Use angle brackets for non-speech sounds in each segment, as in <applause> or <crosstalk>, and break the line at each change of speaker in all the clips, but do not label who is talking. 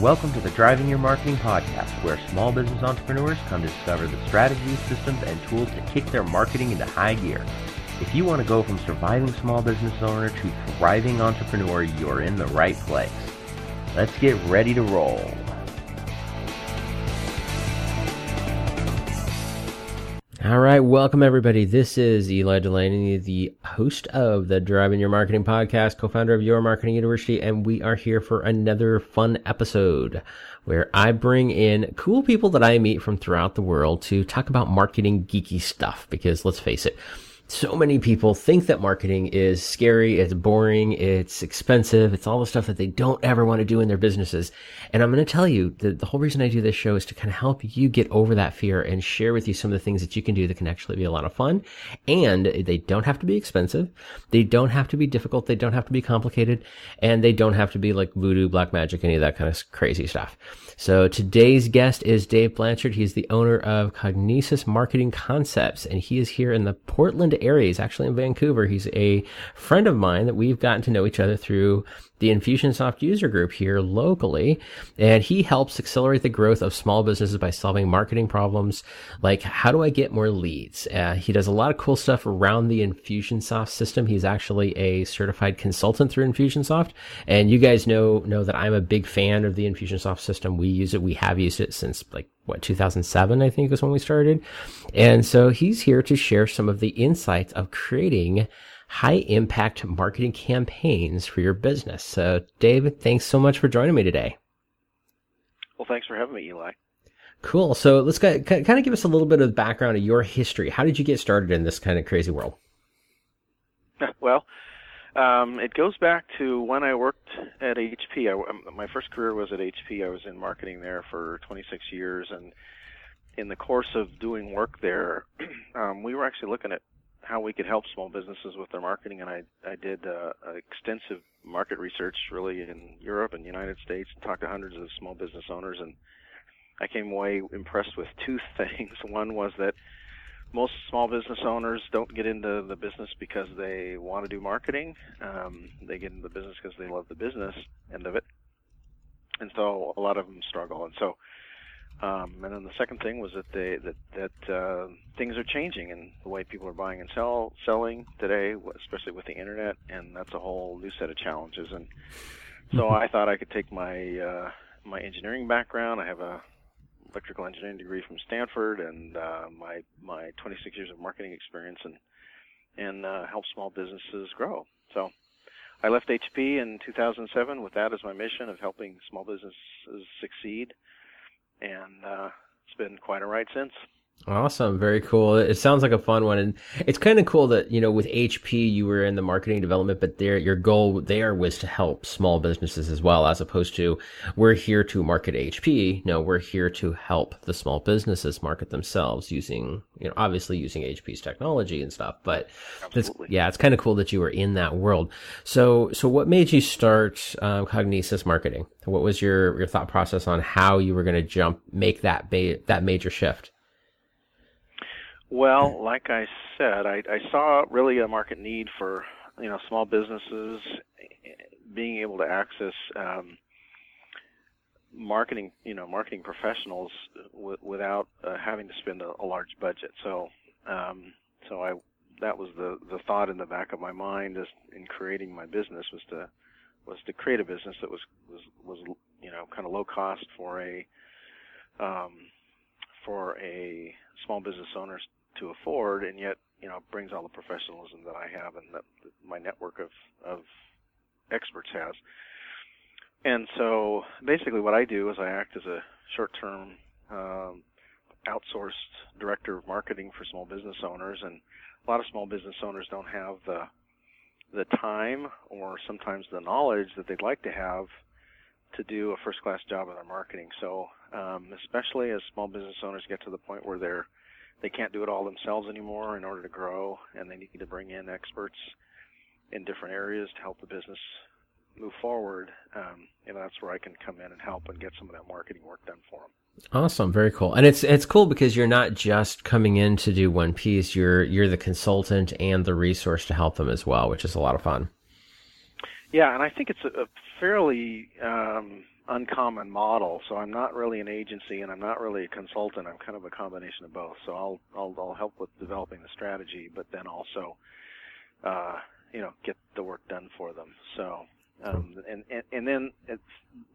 Welcome to the Driving Your Marketing podcast, where small business entrepreneurs come to discover the strategies, systems, and tools to kick their marketing into high gear. If you want to go from surviving small business owner to thriving entrepreneur, you're in the right place. Let's get ready to roll. All right, welcome everybody. This is Eli Delaney, the host of the Driving Your Marketing podcast, co-founder of Your Marketing University, and we are here for another fun episode where I bring in cool people that I meet from throughout the world to talk about marketing geeky stuff because let's face it, so many people think that marketing is scary, it's boring, it's expensive, it's all the stuff that they don't ever want to do in their businesses. And I'm going to tell you that the whole reason I do this show is to kind of help you get over that fear and share with you some of the things that you can do that can actually be a lot of fun. And they don't have to be expensive. They don't have to be difficult. They don't have to be complicated and they don't have to be like voodoo, black magic, any of that kind of crazy stuff. So today's guest is Dave Blanchard. He's the owner of Cognesis Marketing Concepts and he is here in the Portland area. He's actually in Vancouver. He's a friend of mine that we've gotten to know each other through the Infusionsoft user group here locally. And he helps accelerate the growth of small businesses by solving marketing problems like how do I get more leads? Uh, he does a lot of cool stuff around the Infusionsoft system. He's actually a certified consultant through Infusionsoft. And you guys know, know that I'm a big fan of the Infusionsoft system. We use it. We have used it since like what 2007 i think was when we started and so he's here to share some of the insights of creating high impact marketing campaigns for your business. So david thanks so much for joining me today.
Well thanks for having me eli.
Cool. So let's kind of give us a little bit of background of your history. How did you get started in this kind of crazy world? <laughs>
Well um, it goes back to when I worked at HP. I, um, my first career was at HP. I was in marketing there for 26 years, and in the course of doing work there, <clears throat> um, we were actually looking at how we could help small businesses with their marketing, and I I did uh, extensive market research, really in Europe and the United States, and talked to hundreds of small business owners, and I came away impressed with two <laughs> things. One was that most small business owners don't get into the business because they want to do marketing. Um, they get into the business because they love the business end of it, and so a lot of them struggle. And so, um, and then the second thing was that they that that uh, things are changing in the way people are buying and sell selling today, especially with the internet, and that's a whole new set of challenges. And so mm-hmm. I thought I could take my uh, my engineering background. I have a electrical engineering degree from Stanford and uh, my my 26 years of marketing experience and and uh, help small businesses grow. So I left HP in 2007 with that as my mission of helping small businesses succeed, and uh, it's been quite a ride since.
Awesome. Very cool. It sounds like a fun one. And it's kind of cool that, you know, with HP, you were in the marketing development, but there, your goal there was to help small businesses as well, as opposed to we're here to market HP. No, we're here to help the small businesses market themselves using, you know, obviously using HP's technology and stuff. But yeah, it's kind of cool that you were in that world. So, so what made you start um, Cognesis marketing? What was your, your thought process on how you were going to jump, make that, ba- that major shift?
Well, like I said, I, I saw really a market need for you know small businesses being able to access um, marketing you know marketing professionals w- without uh, having to spend a, a large budget. So um, so I that was the the thought in the back of my mind as in creating my business was to was to create a business that was was was you know kind of low cost for a um, for a small business owners to afford, and yet you know brings all the professionalism that I have and that my network of of experts has. And so basically, what I do is I act as a short-term um, outsourced director of marketing for small business owners, and a lot of small business owners don't have the the time or sometimes the knowledge that they'd like to have to do a first-class job of their marketing. So, um, especially as small business owners get to the point where they're they can't do it all themselves anymore in order to grow, and they need to bring in experts in different areas to help the business move forward. Um, and that's where I can come in and help and get some of that marketing work done for them.
Awesome, very cool. And it's it's cool because you're not just coming in to do one piece. You're you're the consultant and the resource to help them as well, which is a lot of fun.
Yeah, and I think it's a, a fairly um, uncommon model. So I'm not really an agency and I'm not really a consultant. I'm kind of a combination of both. So I'll I'll, I'll help with developing the strategy, but then also, uh, you know, get the work done for them. So. Um, and, and and then it's,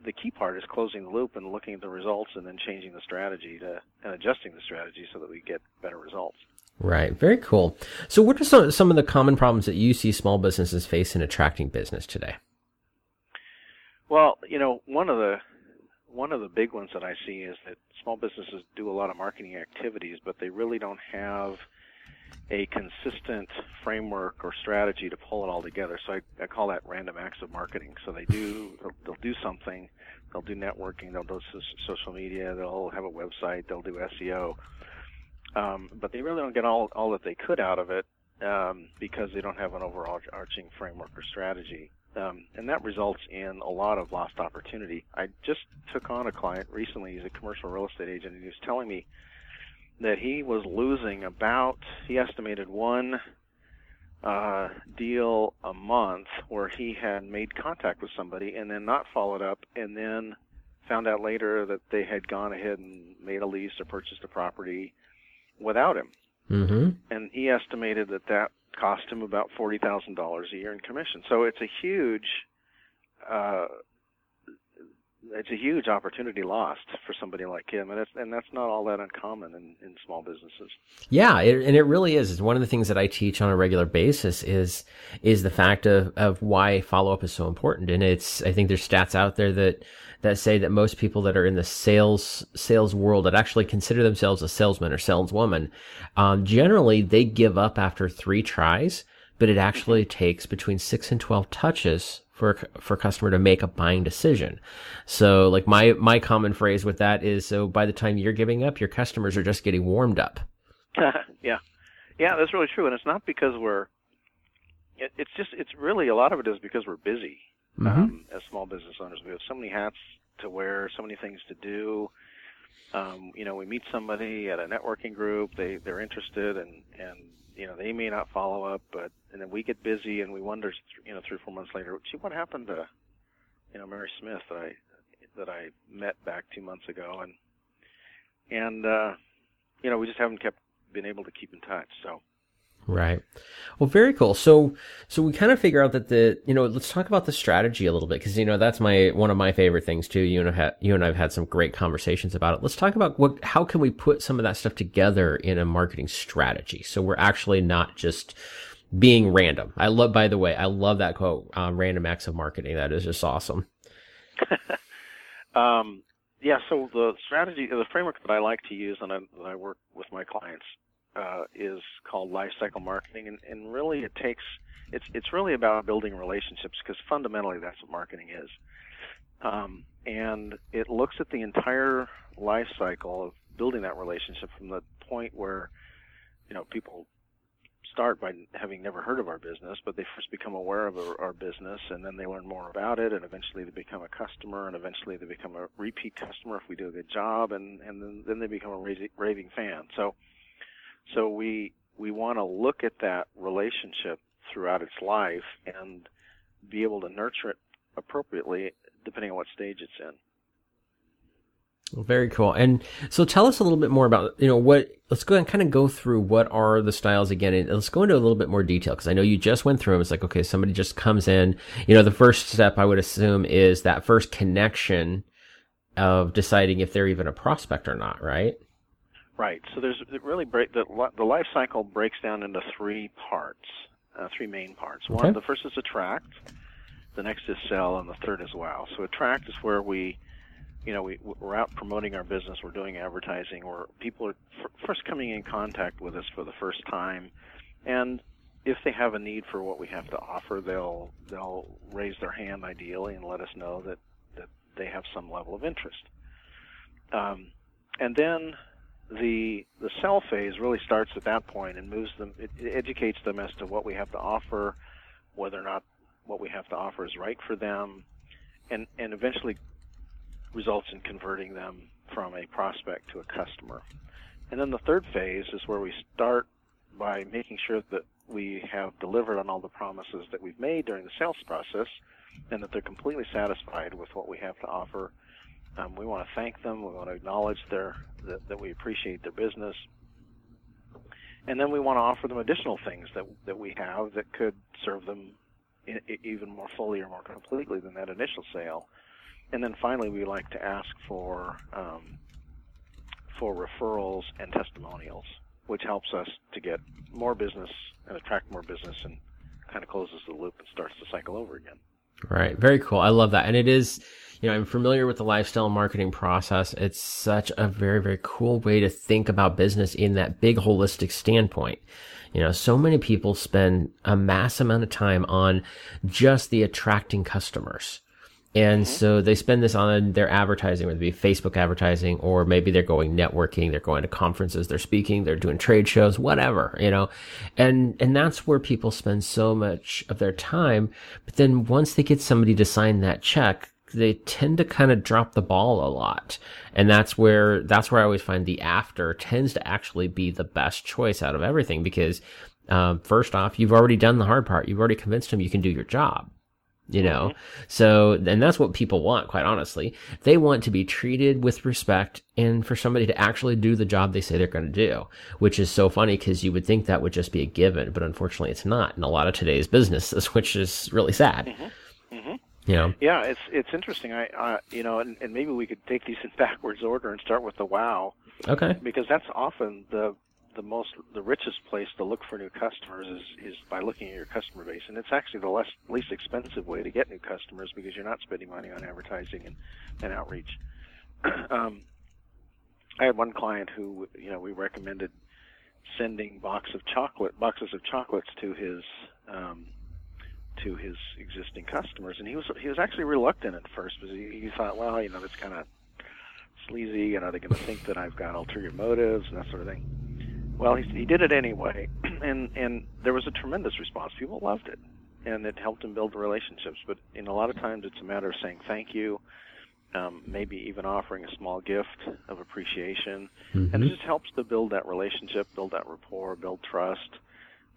the key part is closing the loop and looking at the results and then changing the strategy to and adjusting the strategy so that we get better results.
Right. Very cool. So what are some, some of the common problems that you see small businesses face in attracting business today?
Well, you know, one of the one of the big ones that I see is that small businesses do a lot of marketing activities, but they really don't have a consistent framework or strategy to pull it all together. So I, I call that random acts of marketing. So they do they'll, they'll do something, they'll do networking, they'll do social media, they'll have a website, they'll do SEO, um, but they really don't get all all that they could out of it um, because they don't have an overarching framework or strategy. Um, and that results in a lot of lost opportunity. I just took on a client recently. He's a commercial real estate agent, and he was telling me that he was losing about, he estimated one uh, deal a month where he had made contact with somebody and then not followed up, and then found out later that they had gone ahead and made a lease or purchased a property without him.
Mm-hmm.
And he estimated that that cost him about forty thousand dollars a year in commission. So it's a huge, uh, it's a huge opportunity lost for somebody like him, and that's and that's not all that uncommon in, in small businesses.
Yeah, it, and it really is. It's one of the things that I teach on a regular basis is is the fact of of why follow up is so important. And it's I think there's stats out there that that say that most people that are in the sales sales world that actually consider themselves a salesman or saleswoman, um, generally they give up after three tries, but it actually takes between six and twelve touches for for a customer to make a buying decision. So like my my common phrase with that is so by the time you're giving up, your customers are just getting warmed up. <laughs>
yeah, yeah, that's really true, and it's not because we're. It, it's just it's really a lot of it is because we're busy
mm-hmm.
um, as small business owners. We have so many hats to wear, so many things to do. Um, you know, we meet somebody at a networking group. They they're interested, and and you know they may not follow up, but and then we get busy, and we wonder, you know, three or four months later, gee, what happened to, you know, Mary Smith that I that I met back two months ago, and and uh, you know we just haven't kept been able to keep in touch. So
Right. Well, very cool. So, so we kind of figure out that the, you know, let's talk about the strategy a little bit because you know that's my one of my favorite things too. You and I you and I've had some great conversations about it. Let's talk about what, how can we put some of that stuff together in a marketing strategy so we're actually not just being random. I love, by the way, I love that quote, um, "Random acts of marketing." That is just awesome. <laughs>
um, yeah. So the strategy, the framework that I like to use, and I, I work with my clients uh, is called lifecycle marketing, and, and really it takes it's it's really about building relationships because fundamentally that's what marketing is. Um, and it looks at the entire life cycle of building that relationship from the point where you know people start by having never heard of our business, but they first become aware of our, our, business, and then they learn more about it, and eventually they become a customer, and eventually they become a repeat customer if we do a good job, and and then, then they become a raving fan. So so we we want to look at that relationship throughout its life and be able to nurture it appropriately depending on what stage it's in.
Very cool. And so tell us a little bit more about, you know, what, let's go and kind of go through what are the styles again. And let's go into a little bit more detail because I know you just went through them. It's like, okay, somebody just comes in, you know, the first step I would assume is that first connection of deciding if they're even a prospect or not, right?
Right. So there's really break the the life cycle breaks down into three parts, uh, three main parts. One, the first is attract, the next is sell, and the third is wow. So attract is where we, you know, we we're out promoting our business, we're doing advertising, where people are f- first coming in contact with us for the first time, and if they have a need for what we have to offer, they'll they'll raise their hand ideally and let us know that that they have some level of interest. Um, and then the the sell phase really starts at that point and moves them it, it educates them as to what we have to offer whether or not what we have to offer is right for them and and eventually results in converting them from a prospect to a customer. And then the third phase is where we start by making sure that we have delivered on all the promises that we've made during the sales process and that they're completely satisfied with what we have to offer Um, we want to thank them. We want to acknowledge their that, that we appreciate their business, and then we want to offer them additional things that that we have that could serve them in, even more fully or more completely than that initial sale. And then finally, we like to ask for um, for referrals and testimonials, which helps us to get more business and attract more business and kind of closes the loop and starts the cycle over again.
Right. Very cool. I love that. And it is, you know, I'm familiar with the lifestyle marketing process. It's such a very, very cool way to think about business in that big holistic standpoint. You know, so many people spend a mass amount of time on just the attracting customers. And mm-hmm. so they spend this on their advertising, whether it be Facebook advertising, or maybe they're going networking, they're going to conferences, they're speaking, they're doing trade shows, whatever, you know, and, and that's where people spend so much of their time. But then once they get somebody to sign that check, they tend to kind of drop the ball a lot. And that's where, that's where I always find the after tends to actually be the best choice out of everything because, um, first off, you've already done the hard part. You've already convinced them you can do your job you know? Mm-hmm. so and that's what people want quite honestly. They want to be treated with respect and for somebody to actually do the job they say they're going to do which is so funny because you would think that would just be a given but unfortunately it's not in a lot of today's businesses <laughs> which is really sad. Mm-hmm. Mm-hmm. you know
yeah it's it's interesting. I uh, you know and, and maybe we could take these in <laughs> backwards order and start with the wow.
Okay.
Because that's often the the most the richest place to look for new customers is is by looking at your customer base. And it's actually the less least expensive way to get new customers because you're not spending money on advertising and, and outreach. <clears throat> Um, I had one client who you know we recommended sending box of chocolate boxes of chocolates to his um, to his existing customers. And he was he was actually reluctant at first because he, he thought well you know that's kind of sleazy and are they going to think that I've got ulterior motives and that sort of thing well, he, he did it anyway, <clears throat> and and there was a tremendous response. People loved it, and it helped him build relationships. But in a lot of times, it's a matter of saying thank you, um, maybe even offering a small gift of appreciation, mm-hmm. and it just helps to build that relationship, build that rapport, build trust,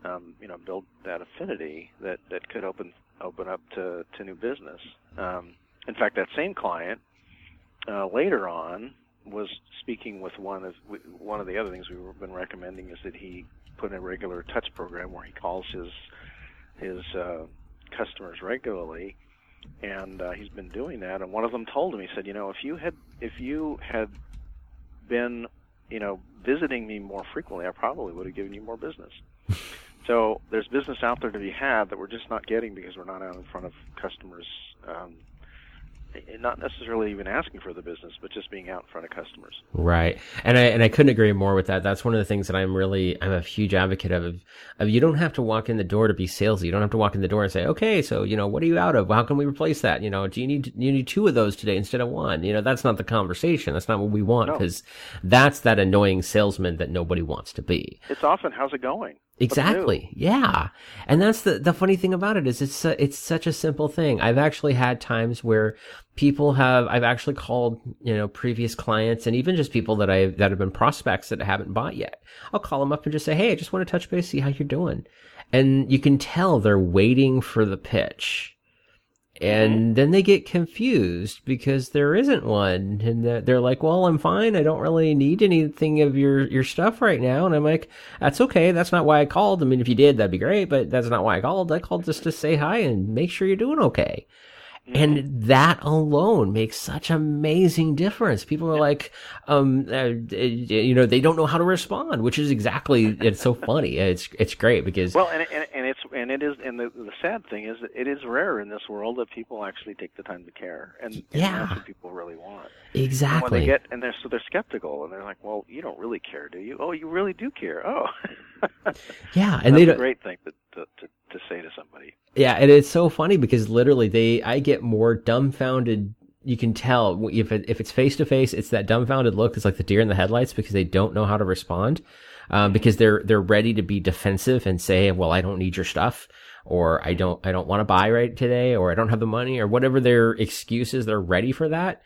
um, you know, build that affinity that that could open open up to to new business. Um, in fact, that same client uh, later on was speaking with one of one of the other things we've been recommending is that he put in a regular touch program where he calls his his uh, customers regularly, and uh, he's been doing that. And one of them told him, he said, you know, if you had if you had been you know visiting me more frequently, I probably would have given you more business. <laughs> so there's business out there to be had that we're just not getting because we're not out in front of customers um, not necessarily even asking for the business, but just being out in front of customers.
Right, and I and I couldn't agree more with that. That's one of the things that I'm really I'm a huge advocate of. Of you don't have to walk in the door to be salesy. You don't have to walk in the door and say, okay, so you know what are you out of? How can we replace that? You know, do you need you need two of those today instead of one? You know, that's not the conversation. That's not what we want because no. that's that annoying salesman that nobody wants to be.
It's often how's it going.
Exactly. Yeah. And that's the, the funny thing about it is it's, a, it's such a simple thing. I've actually had times where people have, I've actually called, you know, previous clients and even just people that I, that have been prospects that haven't bought yet. I'll call them up and just say, Hey, I just want to touch base, see how you're doing. And you can tell they're waiting for the pitch and mm-hmm. then they get confused because there isn't one. And they're like well i'm fine. I don't really need anything of your your stuff right now. And i'm like that's okay. That's not why i called. I mean if you did that'd be great but that's not why i called. I called just to say hi and make sure you're doing okay and mm-hmm. that alone makes such amazing difference. People are like, um, uh, you know, they don't know how to respond, which is exactly, it's so <laughs> funny. It's, it's great because.
Well, and, and, and it's, and it is, and the, the sad thing is that it is rare in this world that people actually take the time to care. And, and yeah. that's what people really want.
Exactly. And
when they get, and they're, so they're skeptical and they're like, well, you don't really care, do you? Oh, you really do care. Oh. <laughs>
yeah. And they
don't. a great thing to, to, to to say to somebody.
Yeah, and it's so funny because literally they I get more dumbfounded you can tell if it, if it's face to face, it's that dumbfounded look. It's like the deer in the headlights because they don't know how to respond, um, because they're they're ready to be defensive and say, "Well, I don't need your stuff," or "I don't I don't want to buy right today," or "I don't have the money," or whatever their excuses. They're ready for that,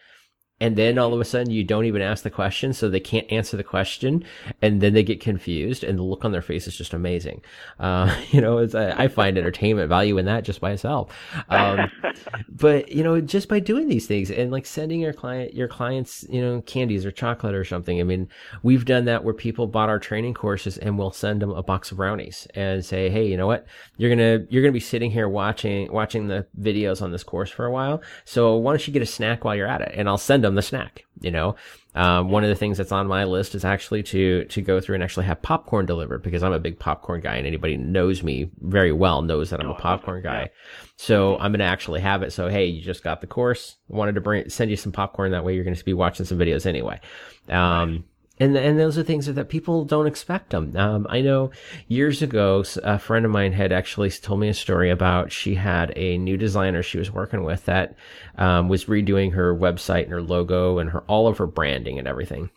and then all of a sudden you don't even ask the question, so they can't answer the question, and then they get confused, and the look on their face is just amazing. Uh, <laughs> you know, it's, I find entertainment value in that just by itself. Um, <laughs> but you know, just by doing these things and like sending your client your clients, you know, candies or chocolate or something. I mean, we've done that where people bought our training courses and we'll send them a box of brownies and say, hey, you know what, you're gonna you're gonna be sitting here watching watching the videos on this course for a while, so why don't you get a snack while you're at it, and I'll send them the snack. You know, um, one of the things that's on my list is actually to to go through and actually have popcorn delivered because I'm a big popcorn guy, and anybody knows me very well knows that I'm oh, a popcorn guy. So I'm going to actually have it. So hey, you just got the course. Wanted to bring send you some popcorn. That way you're going to be watching some videos anyway. Um, and and those are things that people don't expect them. Um, I know years ago, a friend of mine had actually told me a story about she had a new designer she was working with that um, was redoing her website and her logo and her all of her branding and everything.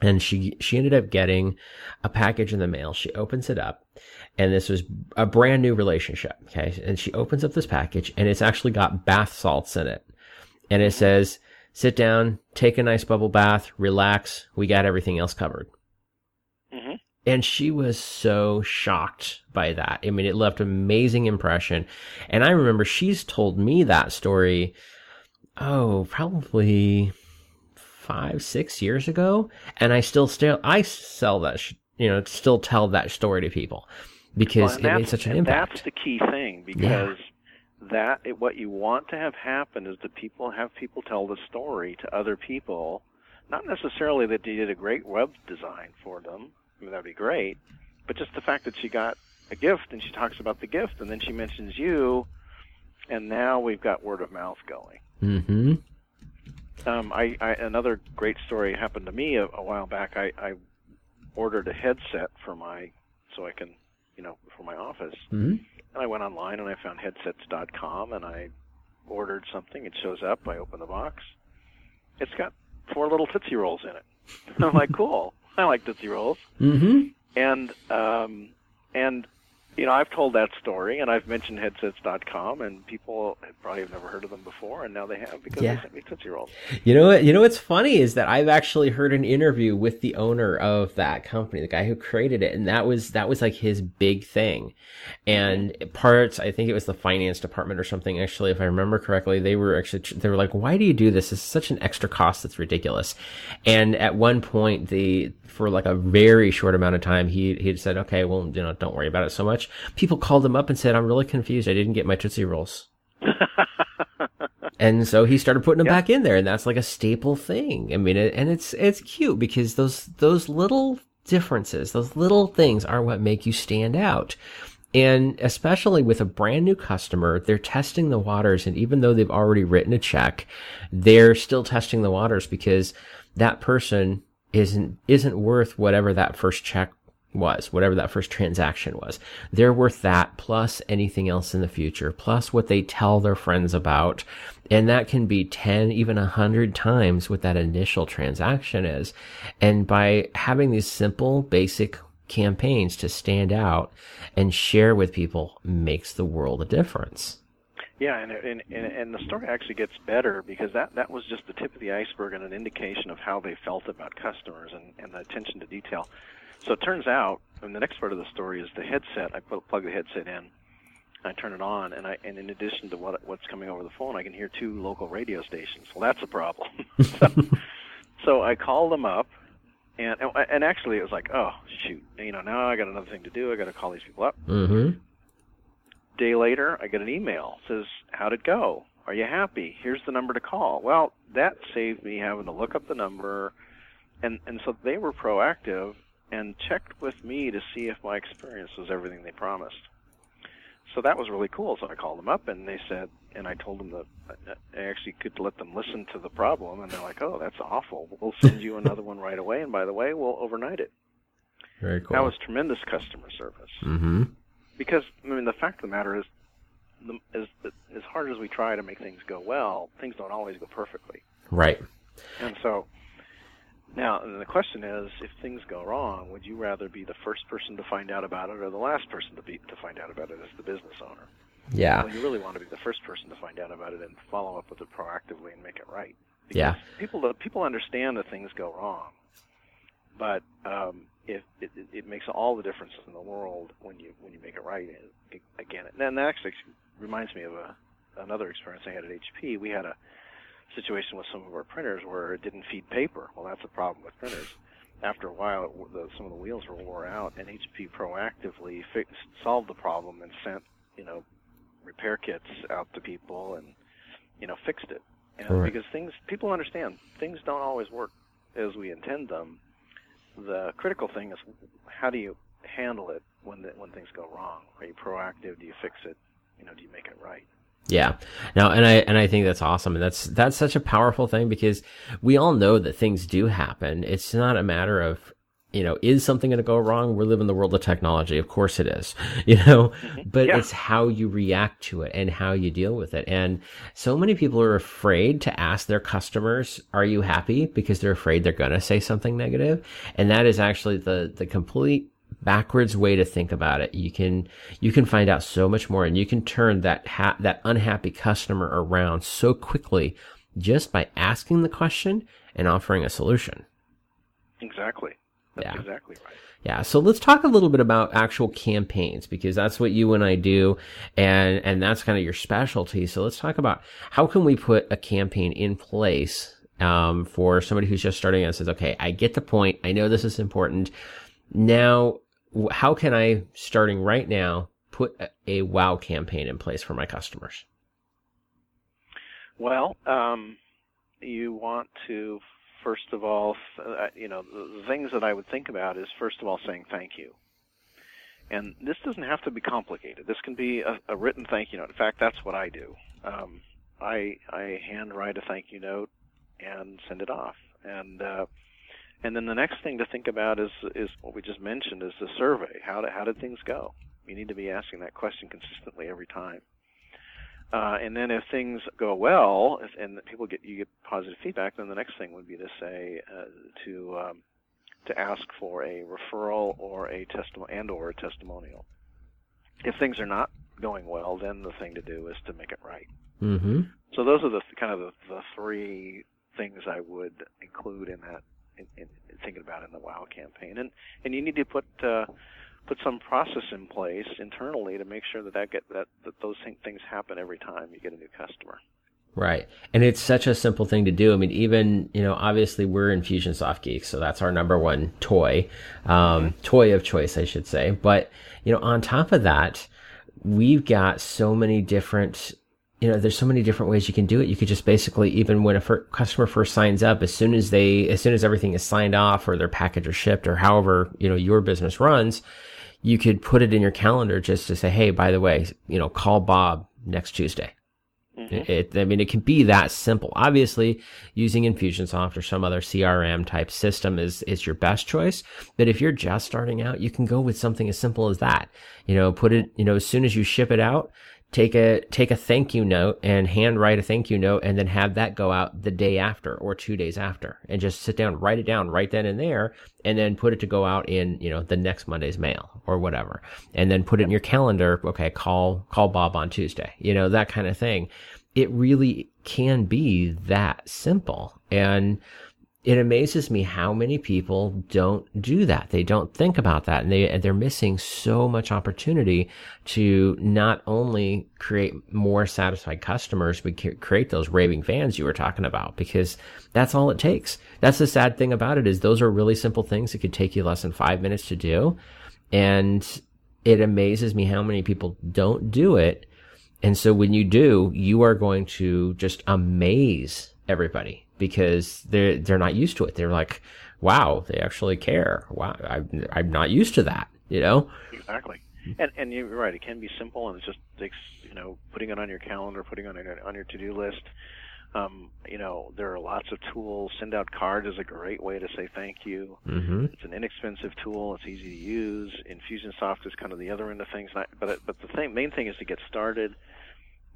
And she she ended up getting a package in the mail. She opens it up, and this was a brand new relationship. Okay, and she opens up this package, and it's actually got bath salts in it, and it says sit down, take a nice bubble bath, relax. We got everything else covered. Mm-hmm. And she was so shocked by that. I mean, it left an amazing impression. And I remember she's told me that story, oh, probably five, six years ago. And I still, still, I sell that, you know, still tell that story to people because well, it made such an impact.
That's the key thing because yeah that it, what you want to have happen is that people have people tell the story to other people, not necessarily that you did a great web design for them. I mean that'd be great, but just the fact that she got a gift and she talks about the gift and then she mentions you, and now we've got word of mouth going.
Mm-hmm.
Um, I, I another great story happened to me a, a while back. I, I ordered a headset for my so I can you know for my office.
Mm-hmm
and I went online and I found headsets.com and I ordered something. It shows up. I open the box. It's got four little Tootsie Rolls in it. <laughs> I'm like, cool. I like Tootsie Rolls.
Mm-hmm.
And um, and you know, I've told that story and I've mentioned headsets.com and people probably have never heard of them before and now they have because yeah. they sent me Tootsie Rolls.
You know what, you know what's funny is that I've actually heard an interview with the owner of that company, the guy who created it, and that was that was like his big thing. And parts, I think it was the finance department or something actually, if I remember correctly, they were actually they were like, Why do you do this? It's such an extra cost that's ridiculous. And at one point the for like a very short amount of time, he he said, "Okay, well, you know, don't worry about it so much." People called him up and said, "I'm really confused. I didn't get my Tootsie Rolls." <laughs> and so he started putting them yeah. back in there, and that's like a staple thing. I mean, it, and it's it's cute because those those little differences, those little things, are what make you stand out. And especially with a brand new customer, they're testing the waters. And even though they've already written a check, they're still testing the waters because that person isn't isn't worth whatever that first check was, whatever that first transaction was. They're worth that plus anything else in the future, plus what they tell their friends about. And that can be 10, even 100 times what that initial transaction is. And by having these simple, basic campaigns to stand out and share with people makes the world a difference.
Yeah, and, and and the story actually gets better because that that was just the tip of the iceberg and an indication of how they felt about customers and and the attention to detail. So it turns out, and the next part of the story is the headset. I put, plug the headset in, I turn it on, and I and in addition to what what's coming over the phone, I can hear two local radio stations. Well, that's a problem. <laughs> so, <laughs> so I call them up, and and actually it was like, oh shoot, you know, now I got another thing to do. I got to call these people up.
Mm-hmm
day later, I get an email says, "How'd it go? Are you happy? Here's the number to call." Well, that saved me having to look up the number, and and so they were proactive and checked with me to see if my experience was everything they promised. So that was really cool. So I called them up and they said, and I told them that I actually could let them listen to the problem, and they're like, "Oh, that's awful. We'll send you another one right away, and by the way, we'll overnight it."
Very cool.
That was tremendous customer service.
Mm-hmm
because I mean the fact of the matter is, the, that as hard as we try to make things go well, things don't always go perfectly.
Right.
And so now the question is, if things go wrong, would you rather be the first person to find out about it or the last person to be to find out about it as the business owner?
Yeah.
Well, you really want to be the first person to find out about it and follow up with it proactively and make it right.
yeah.
People people understand that things go wrong, but um, it, it, it makes all the difference in the world when you when you make it right. Again, and that actually reminds me of a another experience I had at HP. We had a situation with some of our printers where it didn't feed paper. Well, that's a problem with printers. After a while, it, the, some of the wheels were wore out, and HP proactively fixed, solved the problem and sent you know repair kits out to people and you know fixed it. And right. because things people understand things don't always work as we intend them. The critical thing is how do you handle it when the, when things go wrong? Are you proactive? Do you fix it? You know, do you make it right?
Yeah. Now, and I, and I think that's awesome. And that's, that's such a powerful thing because we all know that things do happen. It's not a matter of, you know, is something going to go wrong? We live in the world of technology. Of course it is, <laughs> you know, mm-hmm. but yeah. it's how you react to it and how you deal with it. And so many people are afraid to ask their customers, are you happy? Because they're afraid they're going to say something negative. And that is actually the, the complete backwards way to think about it. You can, you can find out so much more and you can turn that ha- that unhappy customer around so quickly just by asking the question and offering a solution.
Exactly. That's yeah. exactly right.
Yeah. So let's talk a little bit about actual campaigns because that's what you and I do. And, and that's kind of your specialty. So let's talk about how can we put a campaign in place, um, for somebody who's just starting and says, okay, I get the point. I know this is important. Now, how can I, starting right now, put a, wow campaign in place for my customers?
Well, um, you want to first of all, uh, you know, the things that I would think about is first of all saying thank you. And this doesn't have to be complicated. This can be a, a written thank you note. In fact, that's what I do. Um, I I handwrite a thank you note and send it off. And uh, and then the next thing to think about is is what we just mentioned is the survey. How did how did things go? You need to be asking that question consistently every time. Uh, and then if things go well and people get you get positive feedback, then the next thing would be to say uh, to um, to ask for a referral or a testimonial and or a testimonial. If things are not going well, then the thing to do is to make it right.
Mm-hmm.
So those are the kind of the, the three things I would include in that in, in, thinking about in the WOW campaign. And and you need to put uh, put some process in place internally to make sure that that get that, that those things happen every time you get a new customer.
Right. And it's such a simple thing to do. I mean, even, you know, obviously we're Infusionsoft geeks, so that's our number one toy, um, mm-hmm. toy of choice, I should say. But, you know, on top of that, we've got so many different you know, there's so many different ways you can do it. You could just basically, even when a fir- customer first signs up, as soon as they, as soon as everything is signed off or their package is shipped or however, you know, your business runs, you could put it in your calendar just to say, Hey, by the way, you know, call Bob next Tuesday. Mm-hmm. It, I mean, it can be that simple. Obviously, using Infusionsoft or some other CRM type system is, is your best choice. But if you're just starting out, you can go with something as simple as that. You know, put it, you know, as soon as you ship it out, take a take a thank you note and handwrite a thank you note and then have that go out the day after or two days after and just sit down write it down right then and there and then put it to go out in you know the next monday's mail or whatever. And then put it in your calendar okay call call bob on tuesday you know that kind of thing. It really can be that simple. And it amazes me how many people don't do that. They don't think about that and they, they're missing so much opportunity to not only create more satisfied customers, but create those raving fans you were talking about because that's all it takes. That's the sad thing about it is those are really simple things that could take you less than five minutes to do. And it amazes me how many people don't do it. And so when you do, you are going to just amaze everybody because they're they're not used to it. They're like, wow, they actually care. Wow, I'm I'm not used to that. You know.
Exactly. And and you're right. It can be simple, and it just takes you know putting it on your calendar, putting it on your on your to do list. Um, you know, there are lots of tools. Send out cards is a great way to say thank you.
Mm-hmm.
It's an inexpensive tool. It's easy to use. Infusionsoft is kind of the other end of things. But but the thing, main thing is to get started.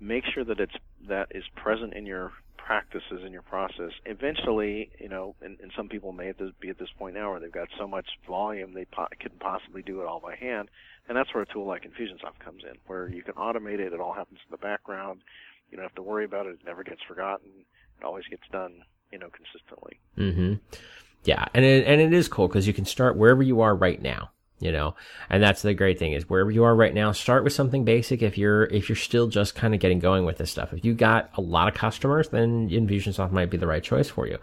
Make sure that it's that is present in your practices in your process. Eventually, you know, and, and some people may be at this point now where they've got so much volume they po- couldn't possibly do it all by hand, and that's where a tool like Infusionsoft comes in, where you can automate it. It all happens in the background. You don't have to worry about it. It never gets forgotten. It always gets done you know, consistently.
Mm-hmm. Yeah, and it, and it is cool because you can start wherever you are right now you know? And that's the great thing is wherever you are right now start with something basic. If you're if you're still just kind of getting going with this stuff if you got a lot of customers then infusionsoft might be the right choice for you.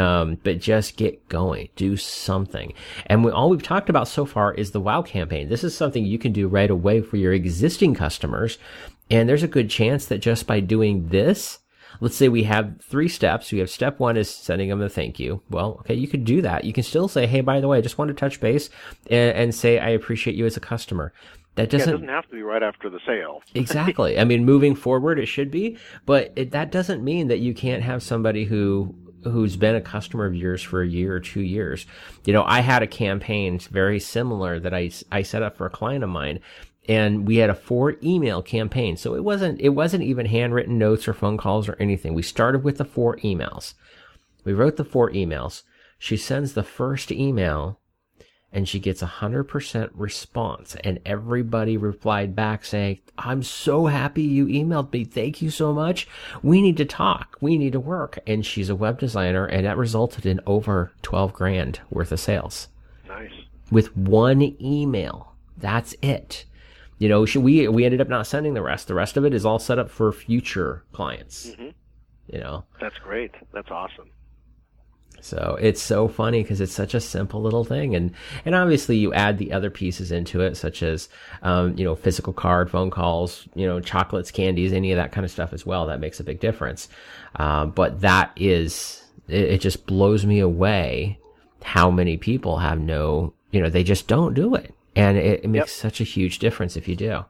Um, but just get going. Do something. And we, all we've talked about so far is the wow campaign. This is something you can do right away for your existing customers. And there's a good chance that just by doing this let's say we have three steps. We have step one is sending them a thank you. Well, okay, you could do that. You can still say, hey, by the way, I just want to touch base and, and say I appreciate you as a customer. That doesn't,
yeah, doesn't have to be right after the sale. <laughs>
exactly. I mean, moving forward, it should be, but it, that doesn't mean that you can't have somebody who who's been a customer of yours for a year or two years. You know, I had a campaign very similar that I, I set up for a client of mine and we had a four email campaign. So it wasn't, it wasn't even handwritten notes or phone calls or anything. We started with the four emails. We wrote the four emails. She sends the first email and she gets a hundred percent response and everybody replied back saying, I'm so happy you emailed me. Thank you so much. We need to talk. We need to work. And she's a web designer and that resulted in over 12 grand worth of sales.
Nice.
With one email. That's it you know, we we ended up not sending the rest. The rest of it is all set up for future clients. Mm-hmm. You know,
that's great. That's awesome.
So it's so funny because it's such a simple little thing, and and obviously you add the other pieces into it, such as um, you know physical card, phone calls, you know chocolates, candies, any of that kind of stuff as well. That makes a big difference. Uh, but that is it, it just blows me away how many people have no, you know, they just don't do it and it, it makes yep. such a huge difference if you do.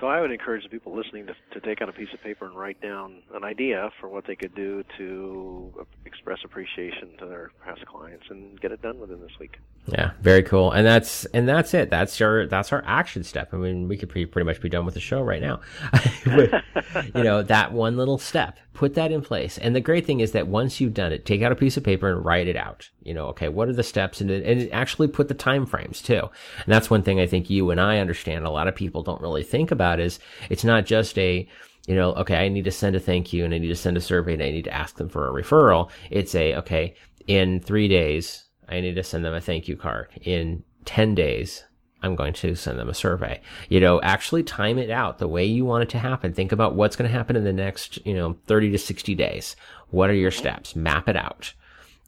So I would encourage the people listening to, to take out a piece of paper and write down an idea for what they could do to express appreciation to their past clients and get it done within this week.
Yeah, very cool. And that's and that's it. That's our that's our action step. I mean, we could pretty, pretty much be done with the show right now. <laughs> <laughs> you know, that one little step put that in place. And the great thing is that once you've done it, take out a piece of paper and write it out. You know, okay, what are the steps and, and actually put the time frames too. And that's one thing I think you and I understand. A lot of people don't really think about is it's not just a, you know, okay, I need to send a thank you and I need to send a survey and I need to ask them for a referral. It's a, okay, in three days, I need to send them a thank you card. In 10 days, I'm going to send them a survey. You know, actually time it out the way you want it to happen. Think about what's going to happen in the next, you know, 30 to 60 days. What are your steps? Map it out.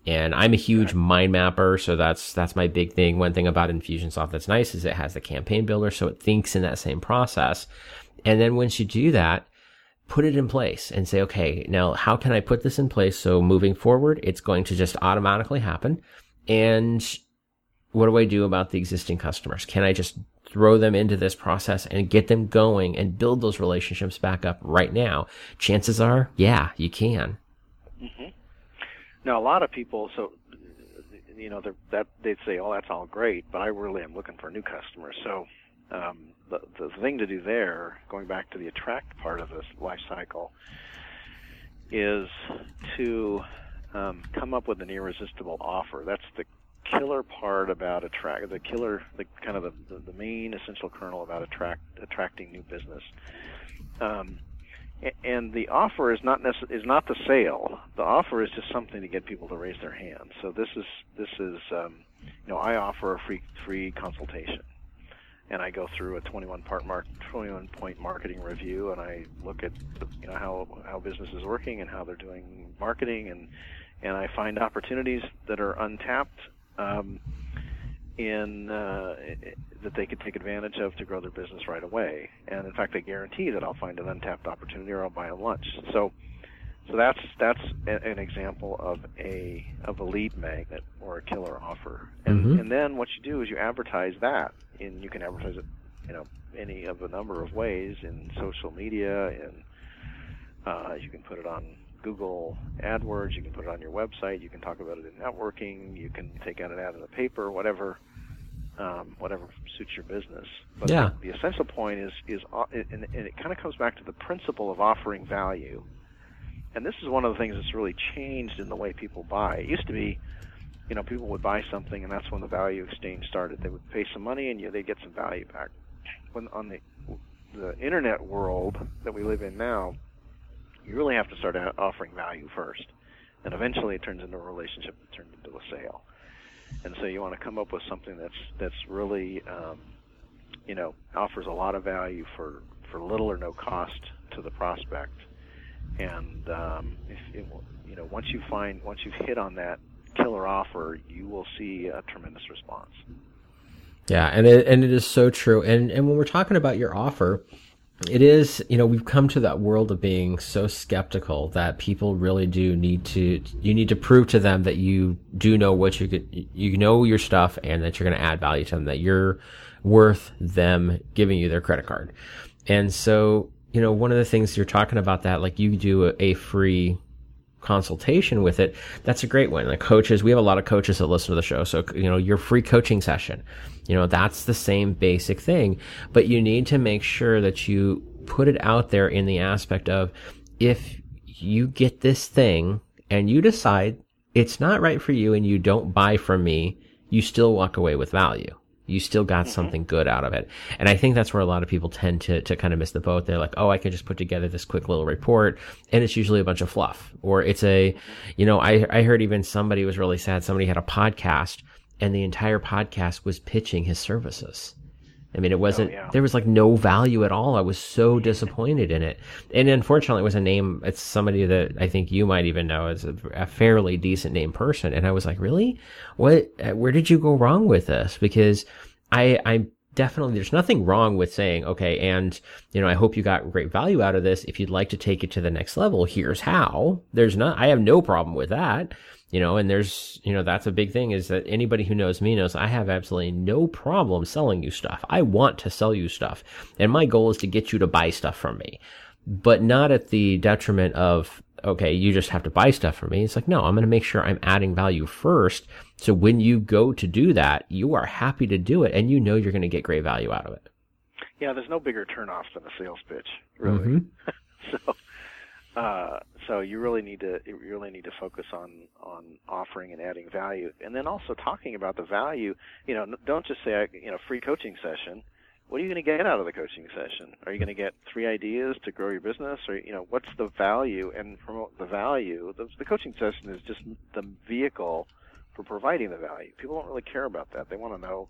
And I'm a huge mind mapper, so that's that's my big thing. One thing about Infusionsoft that's nice is it has the campaign builder, so it thinks in that same process. And then once you do that, put it in place and say, okay, now how can I put this in place so moving forward, it's going to just automatically happen. And what do I do about the existing customers? Can I just throw them into this process and get them going and build those relationships back up right now? Chances are, yeah, you can.
Mm-hmm. Now, a lot of people, so you know, that they'd say, "Oh, that's all great," but I really am looking for new customers. So, um, the the thing to do there, going back to the attract part of this life cycle, is to um, come up with an irresistible offer. That's the killer part about attract the killer the kind of the, the, the main essential kernel about attract attracting new business. Um, and the offer is not necess- is not the sale. The offer is just something to get people to raise their hands so this is this is um, you know I offer a free free consultation. And I go through a 21 part mark 21 point marketing review and I look at you know how how business is working and how they're doing marketing. And and I find opportunities that are untapped um, in uh, that they could take advantage of to grow their business right away. And in fact, they guarantee that I'll find an untapped opportunity or I'll buy a lunch. So, so that's that's a, an example of a of a lead magnet or a killer offer. And mm-hmm. and then what you do is you advertise that, and you can advertise it, you know, any of a number of ways in social media, and uh, you can put it on Google AdWords. You can put it on your website. You can talk about it in networking. You can take out an ad in the paper, whatever, um, whatever suits your business. But
yeah.
the, the essential point is is uh, and, and it kind of comes back to the principle of offering value. And this is one of the things that's really changed in the way people buy. It used to be, you know, people would buy something, and that's when the value exchange started. They would pay some money, and you, they'd get some value back. When on the the internet world that we live in now, you really have to start offering value first. and eventually it turns into a relationship that turns into a sale. And so you want to come up with something that's that's really, um, you know, offers a lot of value for for little or no cost to the prospect. And um, if it, you know, once you find once you've hit on that killer offer, you will see a tremendous response.
Yeah, and it, and it is so true. And and when we're talking about your offer, it is you know we've come to that world of being so skeptical that people really do need to you need to prove to them that you do know what you could you know your stuff and that you're going to add value to them that you're worth them giving you their credit card. And so you know one of the things you're talking about that like you do a, a free consultation with it, that's a great one. Like coaches, we have a lot of coaches that listen to the show. So, you know, your free coaching session, you know, that's the same basic thing, but you need to make sure that you put it out there in the aspect of if you get this thing and you decide it's not right for you and you don't buy from me, you still walk away with value you still got mm-hmm. something good out of it. And I think that's where a lot of people tend to, to kind of miss the boat. They're like, oh, I can just put together this quick little report. And it's usually a bunch of fluff. Or it's a, you know, I, I heard even somebody was really sad. Somebody had a podcast and the entire podcast was pitching his services. I mean, it wasn't, oh, yeah. there was like no value at all. I was so disappointed in it. And unfortunately, it was a name, it's somebody that I think you might even know as a, a fairly decent name person. And I was like, really? What, uh, where did you go wrong with this? Because I, I definitely, there's nothing wrong with saying, okay, and, you know, I hope you got great value out of this. If you'd like to take it to the next level, here's how. There's not, I have no problem with that you know, and there's, you know, that's a big thing is that anybody who knows me knows I have absolutely no problem selling you stuff. I want to sell you stuff. And my goal is to get you to buy stuff from me, but not at the detriment of, okay, you just have to buy stuff from me. It's like, no, I'm going to make sure I'm adding value first. So when you go to do that, you are happy to do it and you know you're going to get great value out of it.
Yeah, there's no bigger turnoff than a sales pitch, really. Mm-hmm. <laughs> so, uh, so you really need to you really need to focus on on offering and adding value, and then also talking about the value. You know, don't just say you know free coaching session. What are you going to get out of the coaching session? Are you going to get three ideas to grow your business, or you know, what's the value and promote the value? The, the coaching session is just the vehicle for providing the value. People don't really care about that. They want to know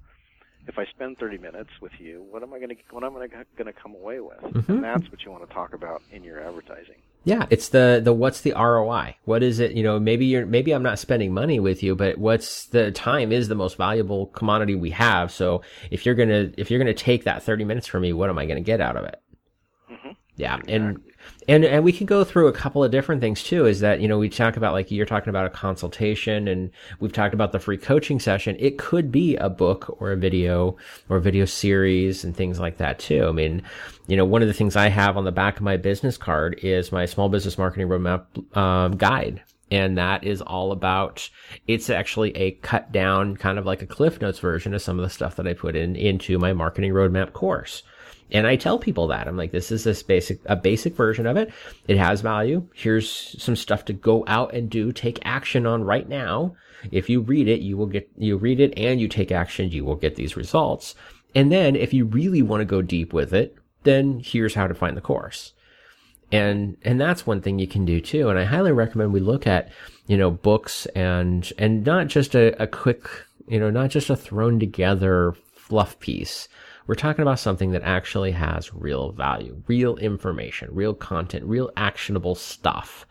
if I spend 30 minutes with you, what am I going to what am I going to come away with? Mm-hmm. And that's what you want to talk about in your advertising.
Yeah, it's the the what's the ROI? What is it? You know, maybe you're maybe I'm not spending money with you, but what's the time is the most valuable commodity we have. So if you're gonna if you're gonna take that 30 minutes from me, what am I gonna get out of it? Yeah, and and and we can go through a couple of different things too. Is that you know we talk about like you're talking about a consultation, and we've talked about the free coaching session. It could be a book or a video or a video series and things like that too. I mean, you know, one of the things I have on the back of my business card is my small business marketing roadmap um, guide. And that is all about, it's actually a cut down kind of like a Cliff Notes version of some of the stuff that I put in into my marketing roadmap course. And I tell people that I'm like, this is this basic, a basic version of it. It has value. Here's some stuff to go out and do, take action on right now. If you read it, you will get, you read it and you take action, you will get these results. And then if you really want to go deep with it, then here's how to find the course. And, and that's one thing you can do too. And I highly recommend we look at, you know, books and, and not just a, a quick, you know, not just a thrown together fluff piece we're talking about something that actually has real value, real information, real content, real actionable stuff.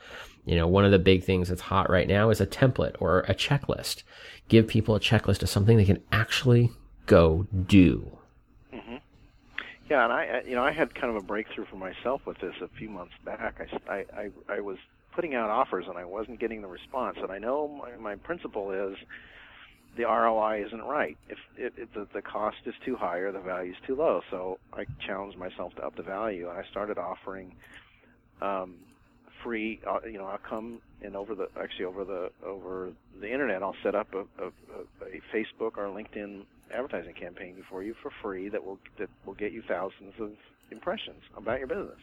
You know, one of the big things that's hot right now is a template or a checklist. Give people a checklist of something they can actually go do.
Mm-hmm. Yeah, and I, you know, I had kind of a breakthrough for myself with this a few months back. I, I, I, I was putting out offers and I wasn't getting the response. And I know my, my principle is the ROI isn't right. If, if, if the, the cost is too high or the value is too low, so I challenged myself to up the value, and I started offering um, free. Uh, you know, I'll come and over the actually over the over the internet, I'll set up a, a, a Facebook or LinkedIn advertising campaign for you for free that will that will get you thousands of impressions about your business.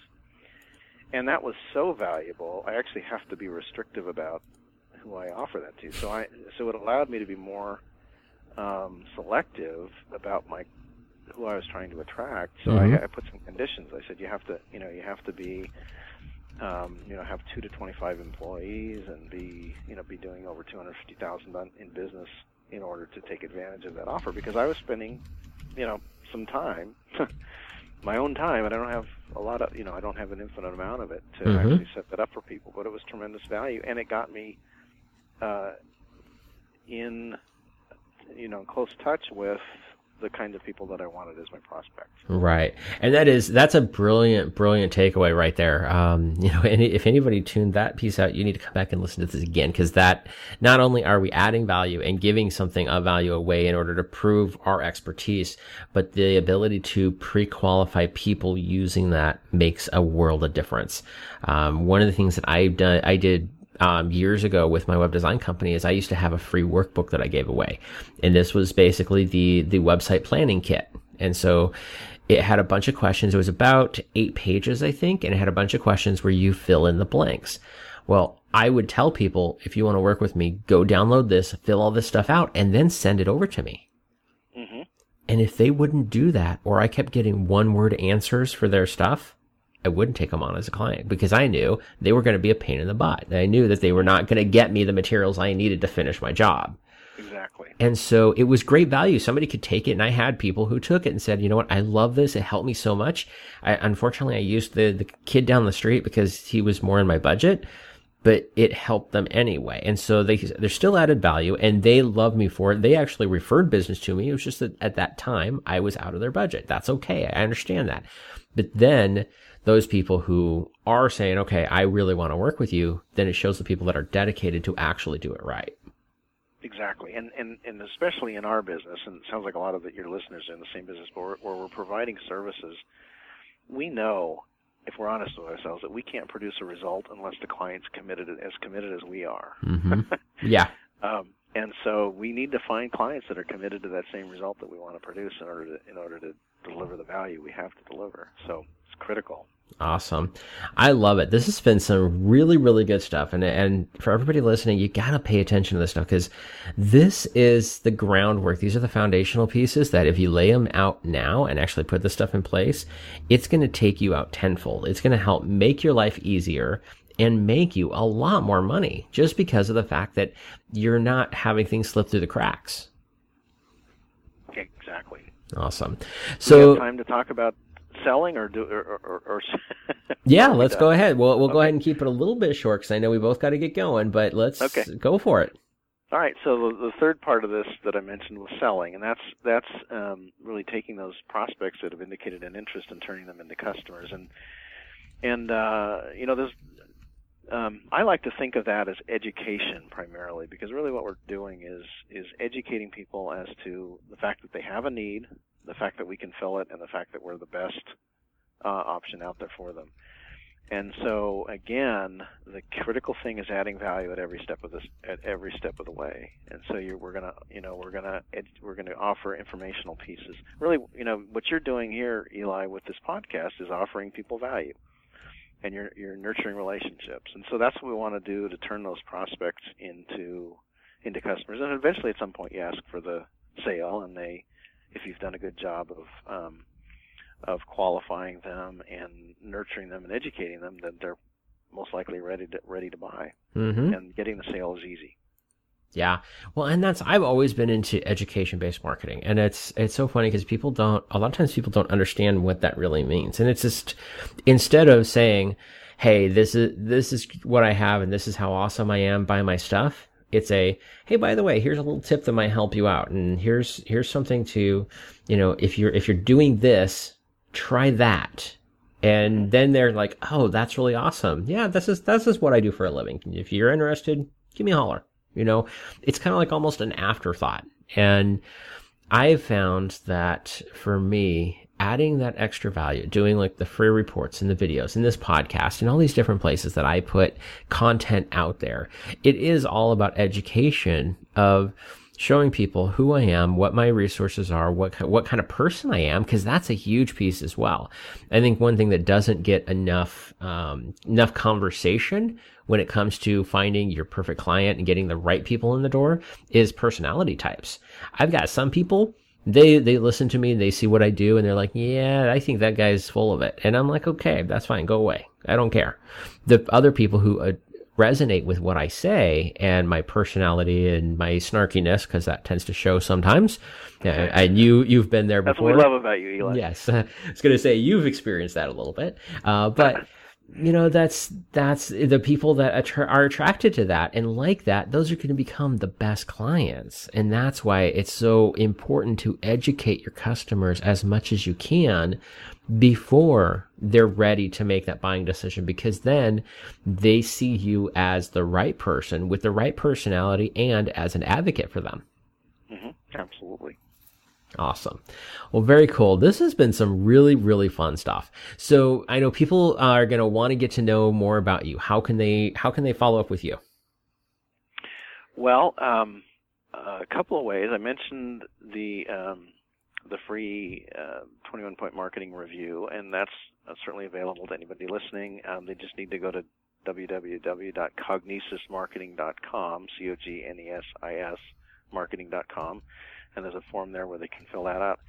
And that was so valuable. I actually have to be restrictive about who I offer that to. So I so it allowed me to be more um, selective about my who I was trying to attract. So mm-hmm. I, I put some conditions. I said you have to you know you have to be um, you know, have two to 25 employees and be, you know, be doing over 250,000 in business in order to take advantage of that offer because I was spending, you know, some time, <laughs> my own time, and I don't have a lot of, you know, I don't have an infinite amount of it to mm-hmm. actually set that up for people, but it was tremendous value and it got me uh, in, you know, in close touch with the kinds of people that I wanted as my prospects.
Right, and that is that's a brilliant, brilliant takeaway right there. Um, <laughs> you know, if anybody tuned that piece out, you need to come back and listen to this again because that not only are we adding value and giving something of value away in order to prove our expertise, but the ability to pre-qualify people using that makes a world of difference. Um, one of the things that I've done, I did um, years ago with my web design company is I used to have a free workbook that I gave away. And this was basically the, the website planning kit. And so it had a bunch of questions. It was about eight pages, I think, and it had a bunch of questions where you fill in the blanks. Well, I would tell people, if you want to work with me, go download this, fill all this stuff out, and then send it over to me. Mm-hmm. And if they wouldn't do that, or I kept getting one word answers for their stuff, I wouldn't take them on as a client because I knew they were going to be a pain in the butt. I knew that they were not going to get me the materials I needed to finish my job.
Exactly.
And so it was great value. Somebody could take it, and I had people who took it and said, "You know what? I love this. It helped me so much." I, unfortunately, I used the the kid down the street because he was more in my budget, but it helped them anyway. And so they they're still added value, and they love me for it. They actually referred business to me. It was just that at that time I was out of their budget. That's okay. I understand that. But then those people who are saying, okay, I really want to work with you, then it shows the people that are dedicated to actually do it right.
Exactly, and and and especially in our business, and it sounds like a lot of the, your listeners are in the same business, but where, where we're providing services, we know, if we're honest with ourselves, that we can't produce a result unless the client's committed as committed as we are.
Mm-hmm. <laughs> Yeah.
um, and so we need to find clients that are committed to that same result that we want to produce in order to in order to deliver the value we have to deliver. So it's critical.
Awesome. I love it. This has been some really, really good stuff. And, and for everybody listening, you got to pay attention to this stuff because this is the groundwork. These are the foundational pieces that if you lay them out now and actually put this stuff in place, it's going to take you out tenfold. It's going to help make your life easier and make you a lot more money just because of the fact that you're not having things slip through the cracks.
Exactly.
Awesome. So
time to talk about selling or do or, or, or <laughs>
yeah let's go ahead we'll, we'll okay. go ahead and keep it a little bit short because i know we both got to get going but let's okay. go for it
all right so the, the, third part of this that i mentioned was selling and that's that's um, really taking those prospects that have indicated an interest and turning them into customers and and uh, you know there's um, I like to think of that as education primarily because really what we're doing is is educating people as to the fact that they have a need, the fact that we can fill it, and the fact that we're the best uh, option out there for them. And so again, the critical thing is adding value at every step of this, at every step of the way. And so we're gonna, you know, we're gonna we're gonna offer informational pieces. Really, you know, what you're doing here, Eli, with this podcast is offering people value, and you're you're nurturing relationships. And so that's what we want to do to turn those prospects into into customers. And eventually, at some point, you ask for the sale, and they if you've done a good job of um, of qualifying them and nurturing them and educating them, then they're most likely ready to ready to buy. Mm-hmm. And getting the sale is easy.
Yeah. Well, and that's I've always been into education based marketing. And it's it's so funny because people don't a lot of times people don't understand what that really means. And it's just instead of saying, "Hey, this is this is what I have and this is how awesome I am by my stuff." it's a hey by the way here's a little tip that might help you out and here's here's something to you know if you're if you're doing this try that and then they're like oh that's really awesome yeah this is this is what i do for a living if you're interested give me a holler you know it's kind of like almost an afterthought and i've found that for me adding that extra value, doing like the free reports and the videos and this podcast and all these different places that I put content out there. It is all about education of showing people who I am, what my resources are, what what kind of person I am, because that's a huge piece as well. I think one thing that doesn't get enough um, enough conversation when it comes to finding your perfect client and getting the right people in the door is personality types. I've got some people they they listen to me they see what i do and they're like yeah i think that guy's full of it and i'm like okay that's fine go away i don't care the other people who uh, resonate with what i say and my personality and my snarkiness because that tends to show sometimes. And you you've been there before
that's what we love about you eli.
Yes. <laughs> I was going to say you've experienced that a little bit. Uh, but you know that's that's the people that attra- are attracted to that and like that those are going to become the best clients. And that's why it's so important to educate your customers as much as you can before they're ready to make that buying decision because then they see you as the right person with the right personality and as an advocate for them
mm-hmm. absolutely
Awesome. Well, very cool. This has been some really, really fun stuff. So I know people are going to want to get to know more about you. How can they, how can they follow up with you?
Well, um, a couple of ways. I mentioned the, um, the free uh, 21 point marketing review, and that's uh, certainly available to anybody listening. Um, they just need to go to www.cognesis.marketing.com, C O G N E S I S marketing.com and there's a form there where they can fill that out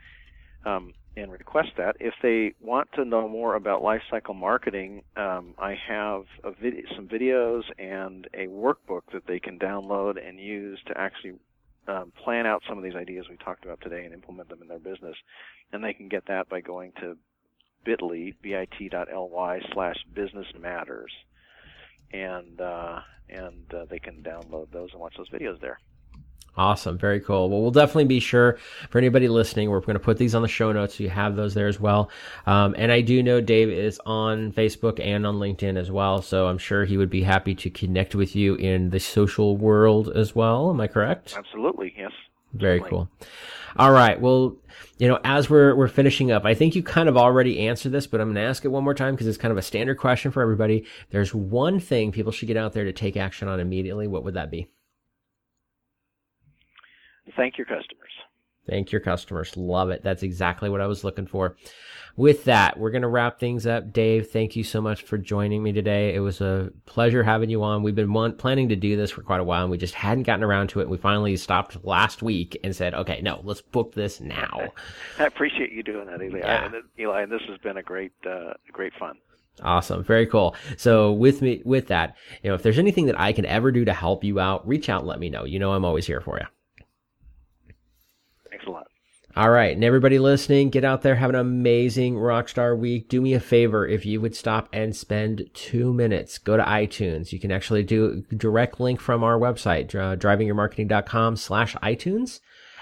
um, and request that. If they want to know more about lifecycle marketing, um, I have vid- some videos and a workbook that they can download and use to actually um, plan out some of these ideas we talked about today and implement them in their business. And they can get that by going to bit.ly, bit.ly slash business matters. And, uh, and uh, they can download those and watch those videos there.
Awesome. Very cool. Well, we'll definitely be sure for anybody listening, we're going to put these on the show notes so you have those there as well. Um, and I do know Dave is on Facebook and on LinkedIn as well. So I'm sure he would be happy to connect with you in the social world as well. Am I correct?
Absolutely. Yes.
Very cool. All right. Well, you know, as we're we're finishing up, I think you kind of already answered this, but I'm going to ask it one more time because it's kind of a standard question for everybody. There's one thing people should get out there to take action on immediately. What would that be?
Thank your customers.
Thank your customers. Love it. That's exactly what I was looking for. With that, we're going to wrap things up. Dave, thank you so much for joining me today. It was a pleasure having you on. We've been one, planning to do this for quite a while and we just hadn't gotten around to it. We finally stopped last week and said, okay, no, let's book this now. <laughs>
I appreciate you doing that, Eli. Yeah. Eli, this has been a great, uh, great fun.
Awesome. Very cool. So with me, with that, you know, if there's anything that I can ever do to help you out, reach out and let me know. You know, I'm always here for you. All right. And everybody listening, get out there, have an amazing Rockstar week. Do me a favor. If you would stop and spend two minutes, go to iTunes. You can actually do a direct link from our website, drivingyourmarketing.com slash iTunes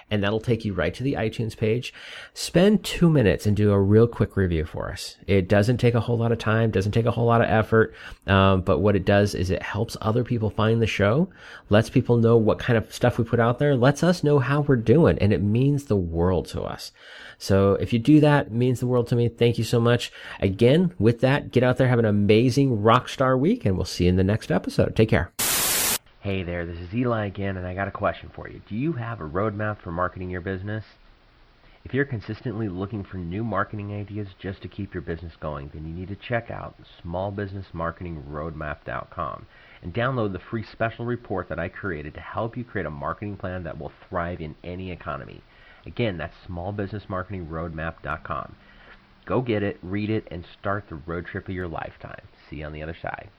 and that'll take you right to the iTunes page. Spend two minutes and do a real quick review for us. It doesn't take a whole lot of time, doesn't take a whole lot of effort, um, but what it does is it helps other people find the show, lets people know what kind of stuff we put out there, lets us know how we're doing, and it means the world to us. So if you do that, means the world to me. Thank you so much. Again, with that, get out there, have an amazing rock star week, and we'll see you in the next episode. Take care. Hey there, this is Eli again, and I got a question for you. Do you have a roadmap for marketing your business? If you're consistently looking for new marketing ideas just to keep your business going, then you need to check out smallbusinessmarketingroadmap.com and download the free special report that I created to help you create a marketing plan that will thrive in any economy. Again, that's smallbusinessmarketingroadmap.com. Go get it, read it, and start the road trip of your lifetime. See you on the other side.